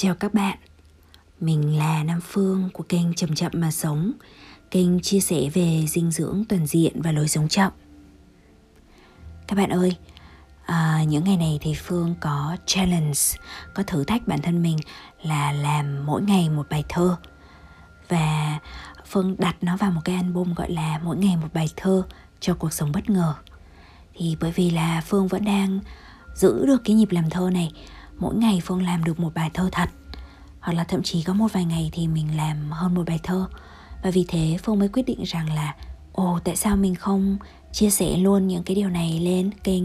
Chào các bạn, mình là Nam Phương của kênh Chậm Chậm Mà Sống Kênh chia sẻ về dinh dưỡng toàn diện và lối sống chậm. Các bạn ơi, à, những ngày này thì Phương có challenge, có thử thách bản thân mình là làm mỗi ngày một bài thơ. Và Phương đặt nó vào một cái album gọi là mỗi ngày một bài thơ cho cuộc sống bất ngờ. Thì bởi vì là Phương vẫn đang giữ được cái nhịp làm thơ này mỗi ngày phương làm được một bài thơ thật. Hoặc là thậm chí có một vài ngày thì mình làm hơn một bài thơ. Và vì thế phương mới quyết định rằng là, ồ, tại sao mình không chia sẻ luôn những cái điều này lên kênh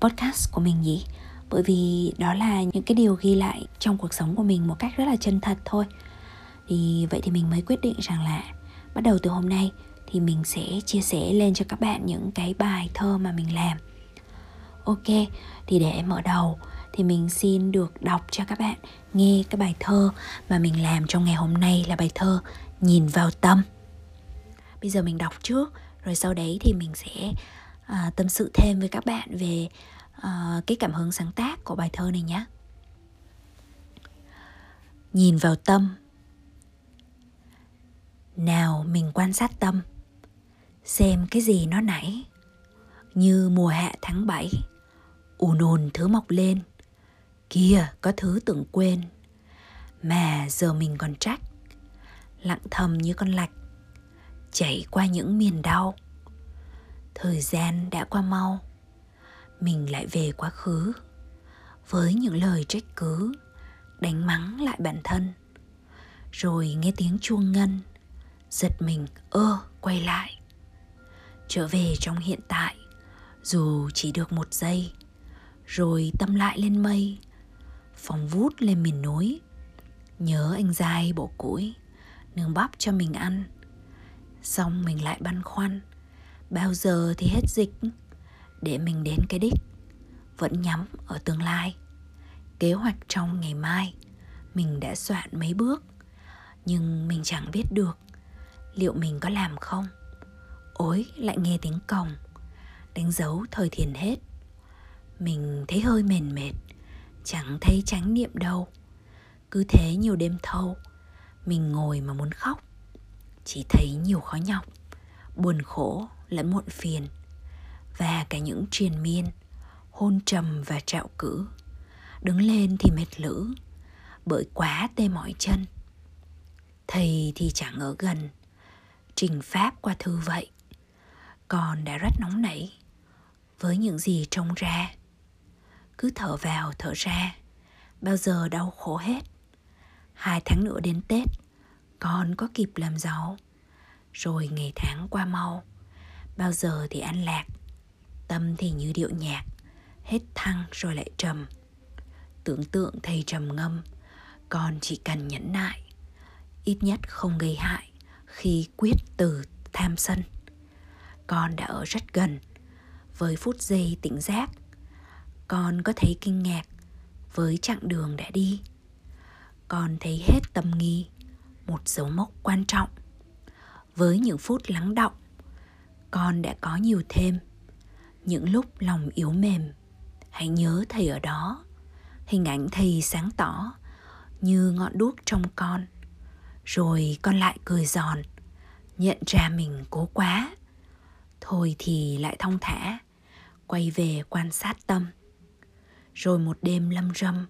podcast của mình nhỉ? Bởi vì đó là những cái điều ghi lại trong cuộc sống của mình một cách rất là chân thật thôi. Thì vậy thì mình mới quyết định rằng là bắt đầu từ hôm nay thì mình sẽ chia sẻ lên cho các bạn những cái bài thơ mà mình làm. Ok, thì để mở đầu thì mình xin được đọc cho các bạn nghe cái bài thơ mà mình làm trong ngày hôm nay là bài thơ Nhìn vào tâm. Bây giờ mình đọc trước rồi sau đấy thì mình sẽ uh, tâm sự thêm với các bạn về uh, cái cảm hứng sáng tác của bài thơ này nhé. Nhìn vào tâm Nào mình quan sát tâm Xem cái gì nó nảy Như mùa hạ tháng 7 ùn ùn thứ mọc lên Kia có thứ tưởng quên. Mà giờ mình còn trách. Lặng thầm như con lạch. Chảy qua những miền đau. Thời gian đã qua mau. Mình lại về quá khứ. Với những lời trách cứ, Đánh mắng lại bản thân. Rồi nghe tiếng chuông ngân. Giật mình, ơ, quay lại. Trở về trong hiện tại. Dù chỉ được một giây. Rồi tâm lại lên mây phóng vút lên miền núi. Nhớ anh dai bộ củi nướng bắp cho mình ăn. Xong mình lại băn khoăn, bao giờ thì hết dịch? Để mình đến cái đích, vẫn nhắm ở tương lai. Kế hoạch trong ngày mai, mình đã soạn mấy bước, nhưng mình chẳng biết được liệu mình có làm không. Ối lại nghe tiếng còng, đánh dấu thời thiền hết. Mình thấy hơi mền mệt chẳng thấy chánh niệm đâu. Cứ thế nhiều đêm thâu, mình ngồi mà muốn khóc. Chỉ thấy nhiều khó nhọc, buồn khổ lẫn muộn phiền. Và cả những triền miên, hôn trầm và trạo cử. Đứng lên thì mệt lử, bởi quá tê mỏi chân. Thầy thì chẳng ở gần, trình pháp qua thư vậy. Còn đã rất nóng nảy, với những gì trông ra cứ thở vào, thở ra. Bao giờ đau khổ hết. Hai tháng nữa đến tết, con có kịp làm giàu. Rồi ngày tháng qua mau, bao giờ thì an lạc. Tâm thì như điệu nhạc, hết thăng rồi lại trầm. Tưởng tượng thầy trầm ngâm, con chỉ cần nhẫn nại. Ít nhất không gây hại khi quyết từ tham sân. Con đã ở rất gần, với phút giây tỉnh giác con có thấy kinh ngạc với chặng đường đã đi. Con thấy hết tầm nghi, một dấu mốc quan trọng. Với những phút lắng động, con đã có nhiều thêm. Những lúc lòng yếu mềm, hãy nhớ thầy ở đó. Hình ảnh thầy sáng tỏ như ngọn đuốc trong con. Rồi con lại cười giòn, nhận ra mình cố quá. Thôi thì lại thong thả, quay về quan sát tâm rồi một đêm lâm râm.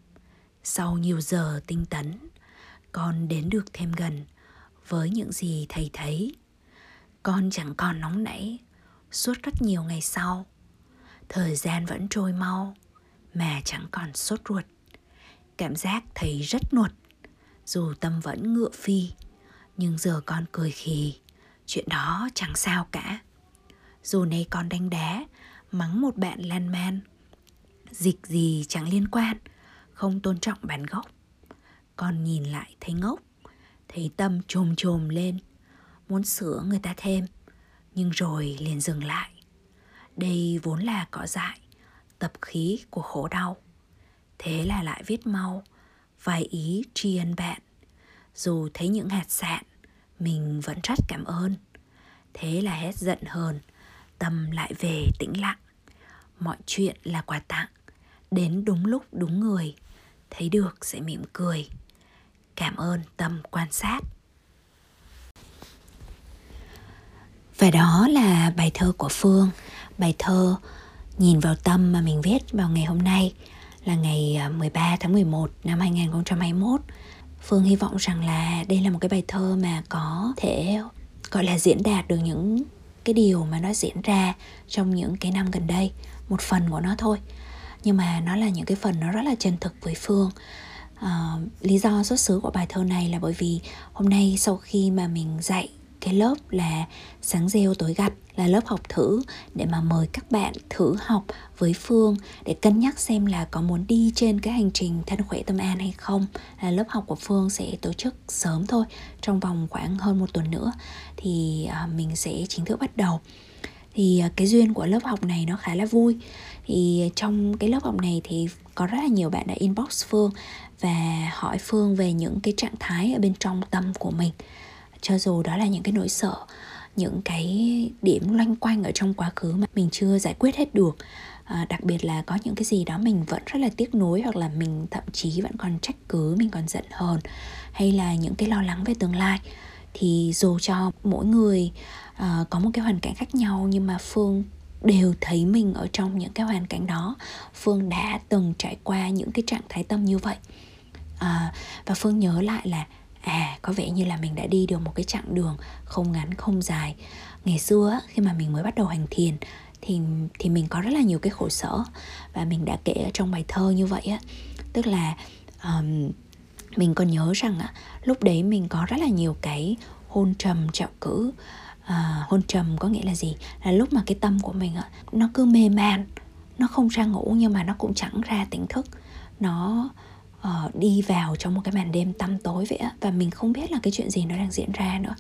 Sau nhiều giờ tinh tấn, con đến được thêm gần với những gì thầy thấy. Con chẳng còn nóng nảy, suốt rất nhiều ngày sau. Thời gian vẫn trôi mau, mà chẳng còn sốt ruột. Cảm giác thấy rất nuột, dù tâm vẫn ngựa phi, nhưng giờ con cười khì, chuyện đó chẳng sao cả. Dù nay con đánh đá, mắng một bạn lan man dịch gì chẳng liên quan, không tôn trọng bản gốc. Con nhìn lại thấy ngốc, thấy tâm trồm trồm lên. Muốn sửa người ta thêm, nhưng rồi liền dừng lại. Đây vốn là cỏ dại, tập khí của khổ đau. Thế là lại viết mau, vài ý tri ân bạn. Dù thấy những hạt sạn, mình vẫn rất cảm ơn. Thế là hết giận hơn tâm lại về tĩnh lặng. Mọi chuyện là quà tặng đến đúng lúc đúng người. Thấy được sẽ mỉm cười. Cảm ơn tâm quan sát. Và đó là bài thơ của phương. Bài thơ nhìn vào tâm mà mình viết vào ngày hôm nay là ngày à, 13 tháng 11 năm 2021 Phương hy vọng rằng là đây là một cái bài thơ mà có thể, gọi là, diễn đạt được những cái điều mà nó diễn ra trong những cái năm gần đây. Một phần của nó thôi nhưng mà nó là những cái phần nó rất là chân thực với phương. À, lý do xuất xứ của bài thơ này là bởi vì hôm nay sau khi mà mình dạy cái lớp là sáng rêu tối gặt là lớp học thử để mà mời các bạn thử học với Phương để cân nhắc xem là có muốn đi trên cái hành trình thân khỏe tâm an hay không là lớp học của Phương sẽ tổ chức sớm thôi trong vòng khoảng hơn một tuần nữa thì ờ, mình sẽ chính thức bắt đầu. Thì ờ, cái duyên của lớp học này nó khá là vui thì à, trong cái lớp học này thì có rất là nhiều bạn đã inbox Phương và hỏi Phương về những cái trạng thái ở bên trong tâm của mình. Cho dù đó là những cái nỗi sợ những cái điểm loanh quanh ở trong quá khứ mà mình chưa giải quyết hết được à, đặc biệt là có những cái gì đó mình vẫn rất là tiếc nuối hoặc là mình thậm chí vẫn còn trách cứ mình còn giận hờn hay là những cái lo lắng về tương lai. Thì dù cho mỗi người uh, có một cái hoàn cảnh khác nhau nhưng mà phương đều thấy mình ở trong những cái hoàn cảnh đó. Phương đã từng trải qua những cái trạng thái tâm như vậy. À, và phương nhớ lại là à có vẻ như là mình đã đi được một cái chặng đường không ngắn không dài. Ngày xưa khi mà mình mới bắt đầu hành thiền thì thì mình có rất là nhiều cái khổ sở. Và mình đã kể ở trong bài thơ như vậy á. Tức là um, mình còn nhớ rằng á lúc đấy mình có rất là nhiều cái hôn trầm trạo cử à, hôn trầm có nghĩa là gì? Là lúc mà cái tâm của mình á nó cứ mê man nó không ra ngủ nhưng mà nó cũng chẳng ra tỉnh thức. Nó uh, đi vào trong một cái màn đêm tăm tối vậy á và mình không biết là cái chuyện gì nó đang diễn ra nữa.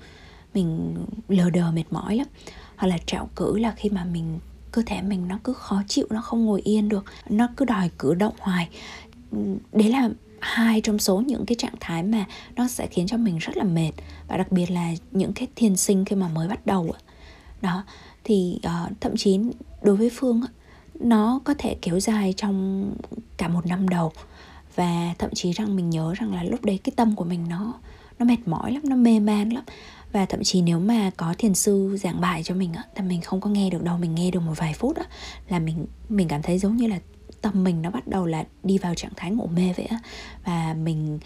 Mình lờ đờ mệt mỏi lắm. Hoặc là trạo cử là khi mà mình cơ thể mình nó cứ khó chịu nó không ngồi yên được nó cứ đòi cử động hoài. Đấy là hai trong số những cái trạng thái mà nó sẽ khiến cho mình rất là mệt và đặc biệt là những cái thiền sinh khi mà mới bắt đầu đó thì uh, thậm chí đối với phương nó có thể kéo dài trong cả một năm đầu. Và thậm chí rằng mình nhớ rằng là lúc đấy cái tâm của mình nó nó mệt mỏi lắm nó mê man lắm. Và thậm chí nếu mà có thiền sư giảng bài cho mình á thì mình không có nghe được đâu mình nghe được một vài phút á là mình mình cảm thấy giống như là tâm mình nó bắt đầu là đi vào trạng thái ngủ mê vậy á. Và mình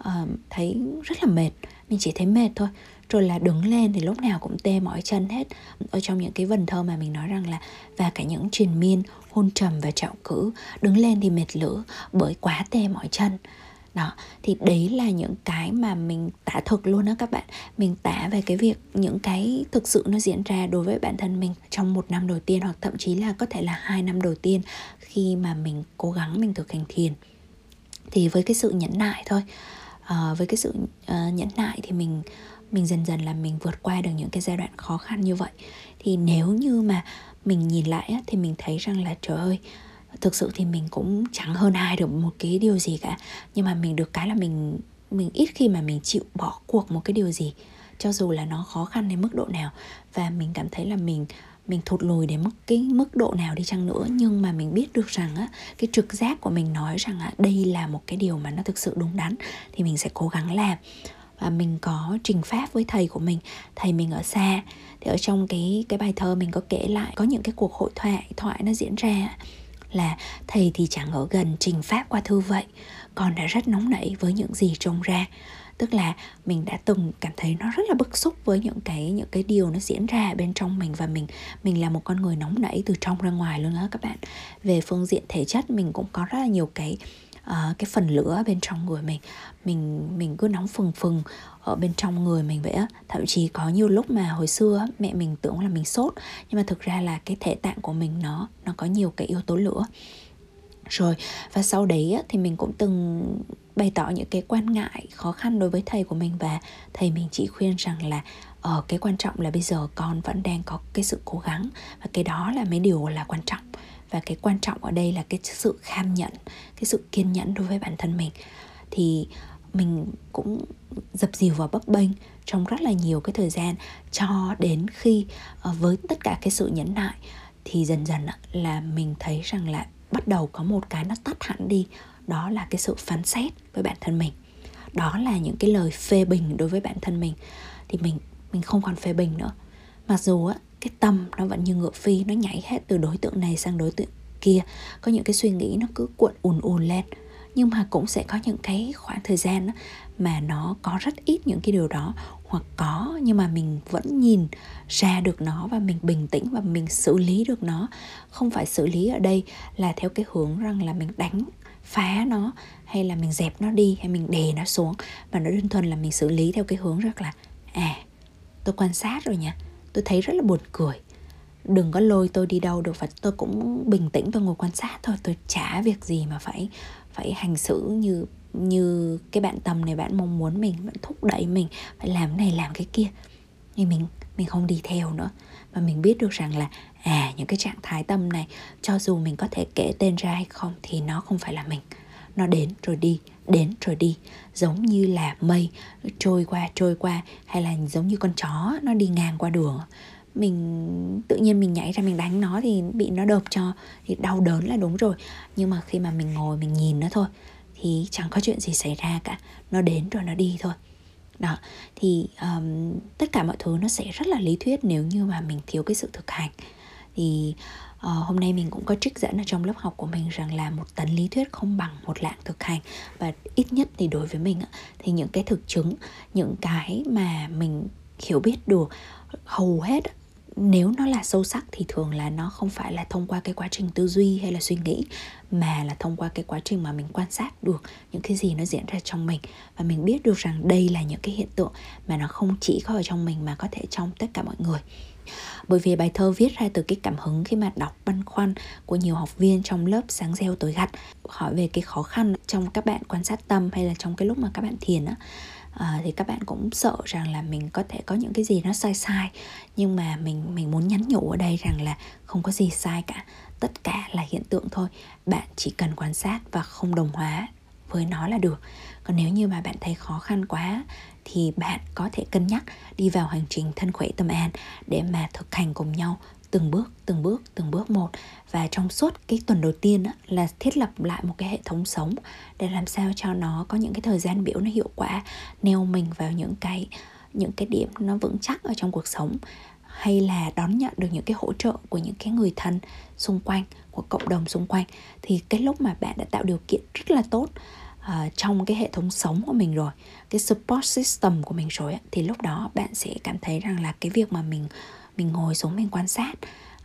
uh, thấy rất là mệt mình chỉ thấy mệt thôi. Rồi là đứng lên thì lúc nào cũng tê mỏi chân hết. Ở trong những cái vần thơ mà mình nói rằng là và cả những triền miên hôn trầm và trạo cử đứng lên thì mệt lửa bởi quá tê mỏi chân đó thì đấy là những cái mà mình tả thực luôn đó các bạn. Mình tả về cái việc những cái thực sự nó diễn ra đối với bản thân mình trong một năm đầu tiên hoặc thậm chí là có thể là hai năm đầu tiên khi mà mình cố gắng mình thực hành thiền. Thì với cái sự nhẫn nại thôi à, với cái sự uh, nhẫn nại thì mình mình dần dần là mình vượt qua được những cái giai đoạn khó khăn như vậy. Thì nếu như mà mình nhìn lại á, thì mình thấy rằng là trời ơi thực sự thì mình cũng chẳng hơn ai được một cái điều gì cả. Nhưng mà mình được cái là mình mình ít khi mà mình chịu bỏ cuộc một cái điều gì, cho dù là nó khó khăn đến mức độ nào. Và mình cảm thấy là mình mình thụt lùi đến mức cái mức độ nào đi chăng nữa. Nhưng mà mình biết được rằng á, cái trực giác của mình nói rằng á, đây là một cái điều mà nó thực sự đúng đắn, thì mình sẽ cố gắng làm. Và mình có trình pháp với thầy của mình, thầy mình ở xa. Thì ở trong cái cái bài thơ mình có kể lại, có những cái cuộc hội thoại thoại nó diễn ra là thầy thì chẳng ở gần trình pháp qua thư vậy, con đã rất nóng nảy với những gì trông ra. Tức là mình đã từng cảm thấy nó rất là bức xúc với những cái những cái điều nó diễn ra bên trong mình và mình mình là một con người nóng nảy từ trong ra ngoài luôn đó các bạn. Về phương diện thể chất, mình cũng có rất là nhiều cái uh, cái phần lửa bên trong người mình mình mình cứ nóng phừng phừng ở bên trong người mình vậy á. Thậm chí có nhiều lúc mà hồi xưa mẹ mình tưởng là mình sốt nhưng mà thực ra là cái thể tạng của mình nó nó có nhiều cái yếu tố lửa. Rồi và sau đấy á, thì mình cũng từng bày tỏ những cái quan ngại khó khăn đối với thầy của mình và thầy mình chỉ khuyên rằng là ở cái quan trọng là bây giờ con vẫn đang có cái sự cố gắng và cái đó là mấy điều là quan trọng và cái quan trọng ở đây là cái sự kham nhận, cái sự kiên nhẫn đối với bản thân mình. Thì mình cũng dập dìu và bấp bênh trong rất là nhiều cái thời gian, cho đến khi ờ, với tất cả cái sự nhẫn nại, thì dần dần là mình thấy rằng là bắt đầu có một cái nó tắt hẳn đi. Đó là cái sự phán xét với bản thân mình. Đó là những cái lời phê bình đối với bản thân mình. Thì mình mình không còn phê bình nữa mặc dù á, cái tâm nó vẫn như ngựa phi, nó nhảy hết từ đối tượng này sang đối tượng kia. Có những cái suy nghĩ nó cứ cuộn ùn ùn lên. Nhưng mà cũng sẽ có những cái khoảng thời gian đó mà nó có rất ít những cái điều đó. Hoặc có, nhưng mà mình vẫn nhìn ra được nó và mình bình tĩnh và mình xử lý được nó. Không phải xử lý ở đây là theo cái hướng rằng là mình đánh, phá nó, hay là mình dẹp nó đi, hay mình đè nó xuống. Mà nó đơn thuần là mình xử lý theo cái hướng rất là à tôi quan sát rồi nha tôi thấy rất là buồn cười. Đừng có lôi tôi đi đâu được và tôi cũng bình tĩnh, tôi ngồi quan sát thôi. Tôi chả việc gì mà phải phải hành xử như như cái bạn tâm này bạn mong muốn mình, bạn thúc đẩy mình, phải làm này, làm cái kia. Thì mình mình không đi theo nữa. Và mình biết được rằng là à những cái trạng thái tâm này, cho dù mình có thể kể tên ra hay không thì nó không phải là mình. Nó đến rồi đi đến rồi đi. Giống như là mây trôi qua trôi qua hay là giống như con chó nó đi ngang qua đường. Mình tự nhiên mình nhảy ra mình đánh nó thì bị nó đập cho thì đau đớn là đúng rồi. Nhưng mà khi mà mình ngồi mình nhìn nó thôi thì chẳng có chuyện gì xảy ra cả. Nó đến rồi nó đi thôi. Đó thì um, tất cả mọi thứ nó sẽ rất là lý thuyết nếu như mà mình thiếu cái sự thực hành. Thì à, hôm nay mình cũng có trích dẫn ở trong lớp học của mình rằng là một tấn lý thuyết không bằng một lạng thực hành. Và ít nhất thì đối với mình thì những cái thực chứng những cái mà mình hiểu biết được hầu hết nếu nó là sâu sắc thì thường là nó không phải là thông qua cái quá trình tư duy hay là suy nghĩ mà là thông qua cái quá trình mà mình quan sát được những cái gì nó diễn ra trong mình. Và mình biết được rằng đây là những cái hiện tượng mà nó không chỉ có ở trong mình mà có thể trong tất cả mọi người bởi vì bài thơ viết ra từ cái cảm hứng khi mà đọc băn khoăn của nhiều học viên trong lớp sáng gieo tối gặt hỏi về cái khó khăn trong các bạn quan sát tâm hay là trong cái lúc mà các bạn thiền á. À, thì các bạn cũng sợ rằng là mình có thể có những cái gì nó sai sai nhưng mà mình mình muốn nhắn nhủ ở đây rằng là không có gì sai cả tất cả là hiện tượng thôi. Bạn chỉ cần quan sát và không đồng hóa với nó là được. Còn nếu như mà bạn thấy khó khăn quá thì bạn có thể cân nhắc đi vào hành trình thân khỏe tâm an để mà thực hành cùng nhau từng bước từng bước từng bước một. Và trong suốt cái tuần đầu tiên á, là thiết lập lại một cái hệ thống sống để làm sao cho nó có những cái thời gian biểu nó hiệu quả neo mình vào những cái những cái điểm nó vững chắc ở trong cuộc sống. Hay là đón nhận được những cái hỗ trợ của những cái người thân xung quanh của cộng đồng xung quanh. Thì cái lúc mà bạn đã tạo điều kiện rất là tốt uh, trong cái hệ thống sống của mình rồi cái support system của mình rồi thì lúc đó bạn sẽ cảm thấy rằng là cái việc mà mình mình ngồi xuống mình quan sát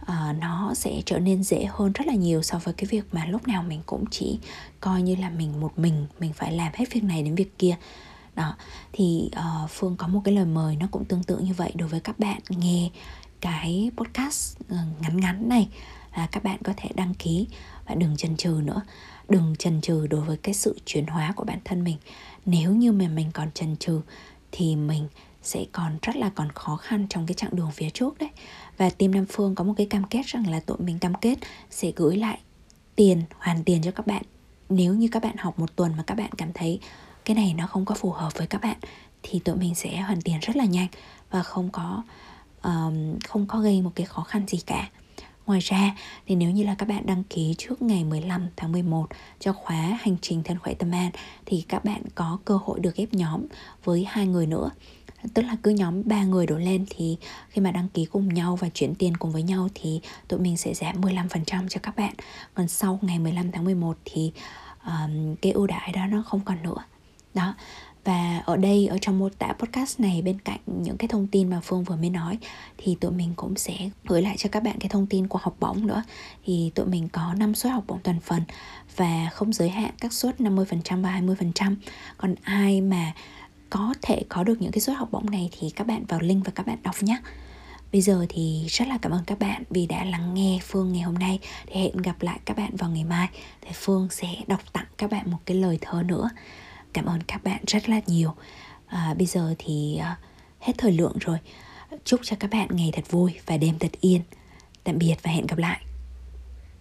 uh, nó sẽ trở nên dễ hơn rất là nhiều so với cái việc mà lúc nào mình cũng chỉ coi như là mình một mình mình phải làm hết việc này đến việc kia. Đó thì uh, phương có một cái lời mời nó cũng tương tự như vậy đối với các bạn nghe cái podcast ngắn ngắn này là các bạn có thể đăng ký và đừng chần chừ nữa đừng chần chừ đối với cái sự chuyển hóa của bản thân mình. Nếu như mà mình còn chần chừ thì mình sẽ còn rất là còn khó khăn trong cái chặng đường phía trước đấy. Và team Nam Phương có một cái cam kết rằng là tụi mình cam kết sẽ gửi lại tiền hoàn tiền cho các bạn. Nếu như các bạn học một tuần mà các bạn cảm thấy cái này nó không có phù hợp với các bạn thì tụi mình sẽ hoàn tiền rất là nhanh và không có um, không có gây một cái khó khăn gì cả. Ngoài ra thì nếu như là các bạn đăng ký trước ngày 15 tháng 11 cho khóa hành trình thân khỏe tâm an thì các bạn có cơ hội được ghép nhóm với hai người nữa. Tức là cứ nhóm ba người đổ lên thì khi mà đăng ký cùng nhau và chuyển tiền cùng với nhau thì tụi mình sẽ giảm 15% cho các bạn. Còn sau ngày 15 tháng 11 thì um, cái ưu đãi đó nó không còn nữa. Đó và ở đây, ở trong mô tả podcast này, bên cạnh những cái thông tin mà phương vừa mới nói, thì tụi mình cũng sẽ gửi lại cho các bạn cái thông tin của học bổng nữa. Thì tụi mình có 5 suất học bổng toàn phần và không giới hạn các suất 50% và 20% còn ai mà có thể có được những cái suất học bổng này thì các bạn vào link và các bạn đọc nhé. Bây giờ thì rất là cảm ơn các bạn vì đã lắng nghe Phương ngày hôm nay. Thì hẹn gặp lại các bạn vào ngày mai. Thì Phương sẽ đọc tặng các bạn một cái lời thơ nữa. Cảm ơn các bạn rất là nhiều. À, Bây giờ thì à, hết thời lượng rồi. Chúc cho các bạn ngày thật vui và đêm thật yên. Tạm biệt và hẹn gặp lại.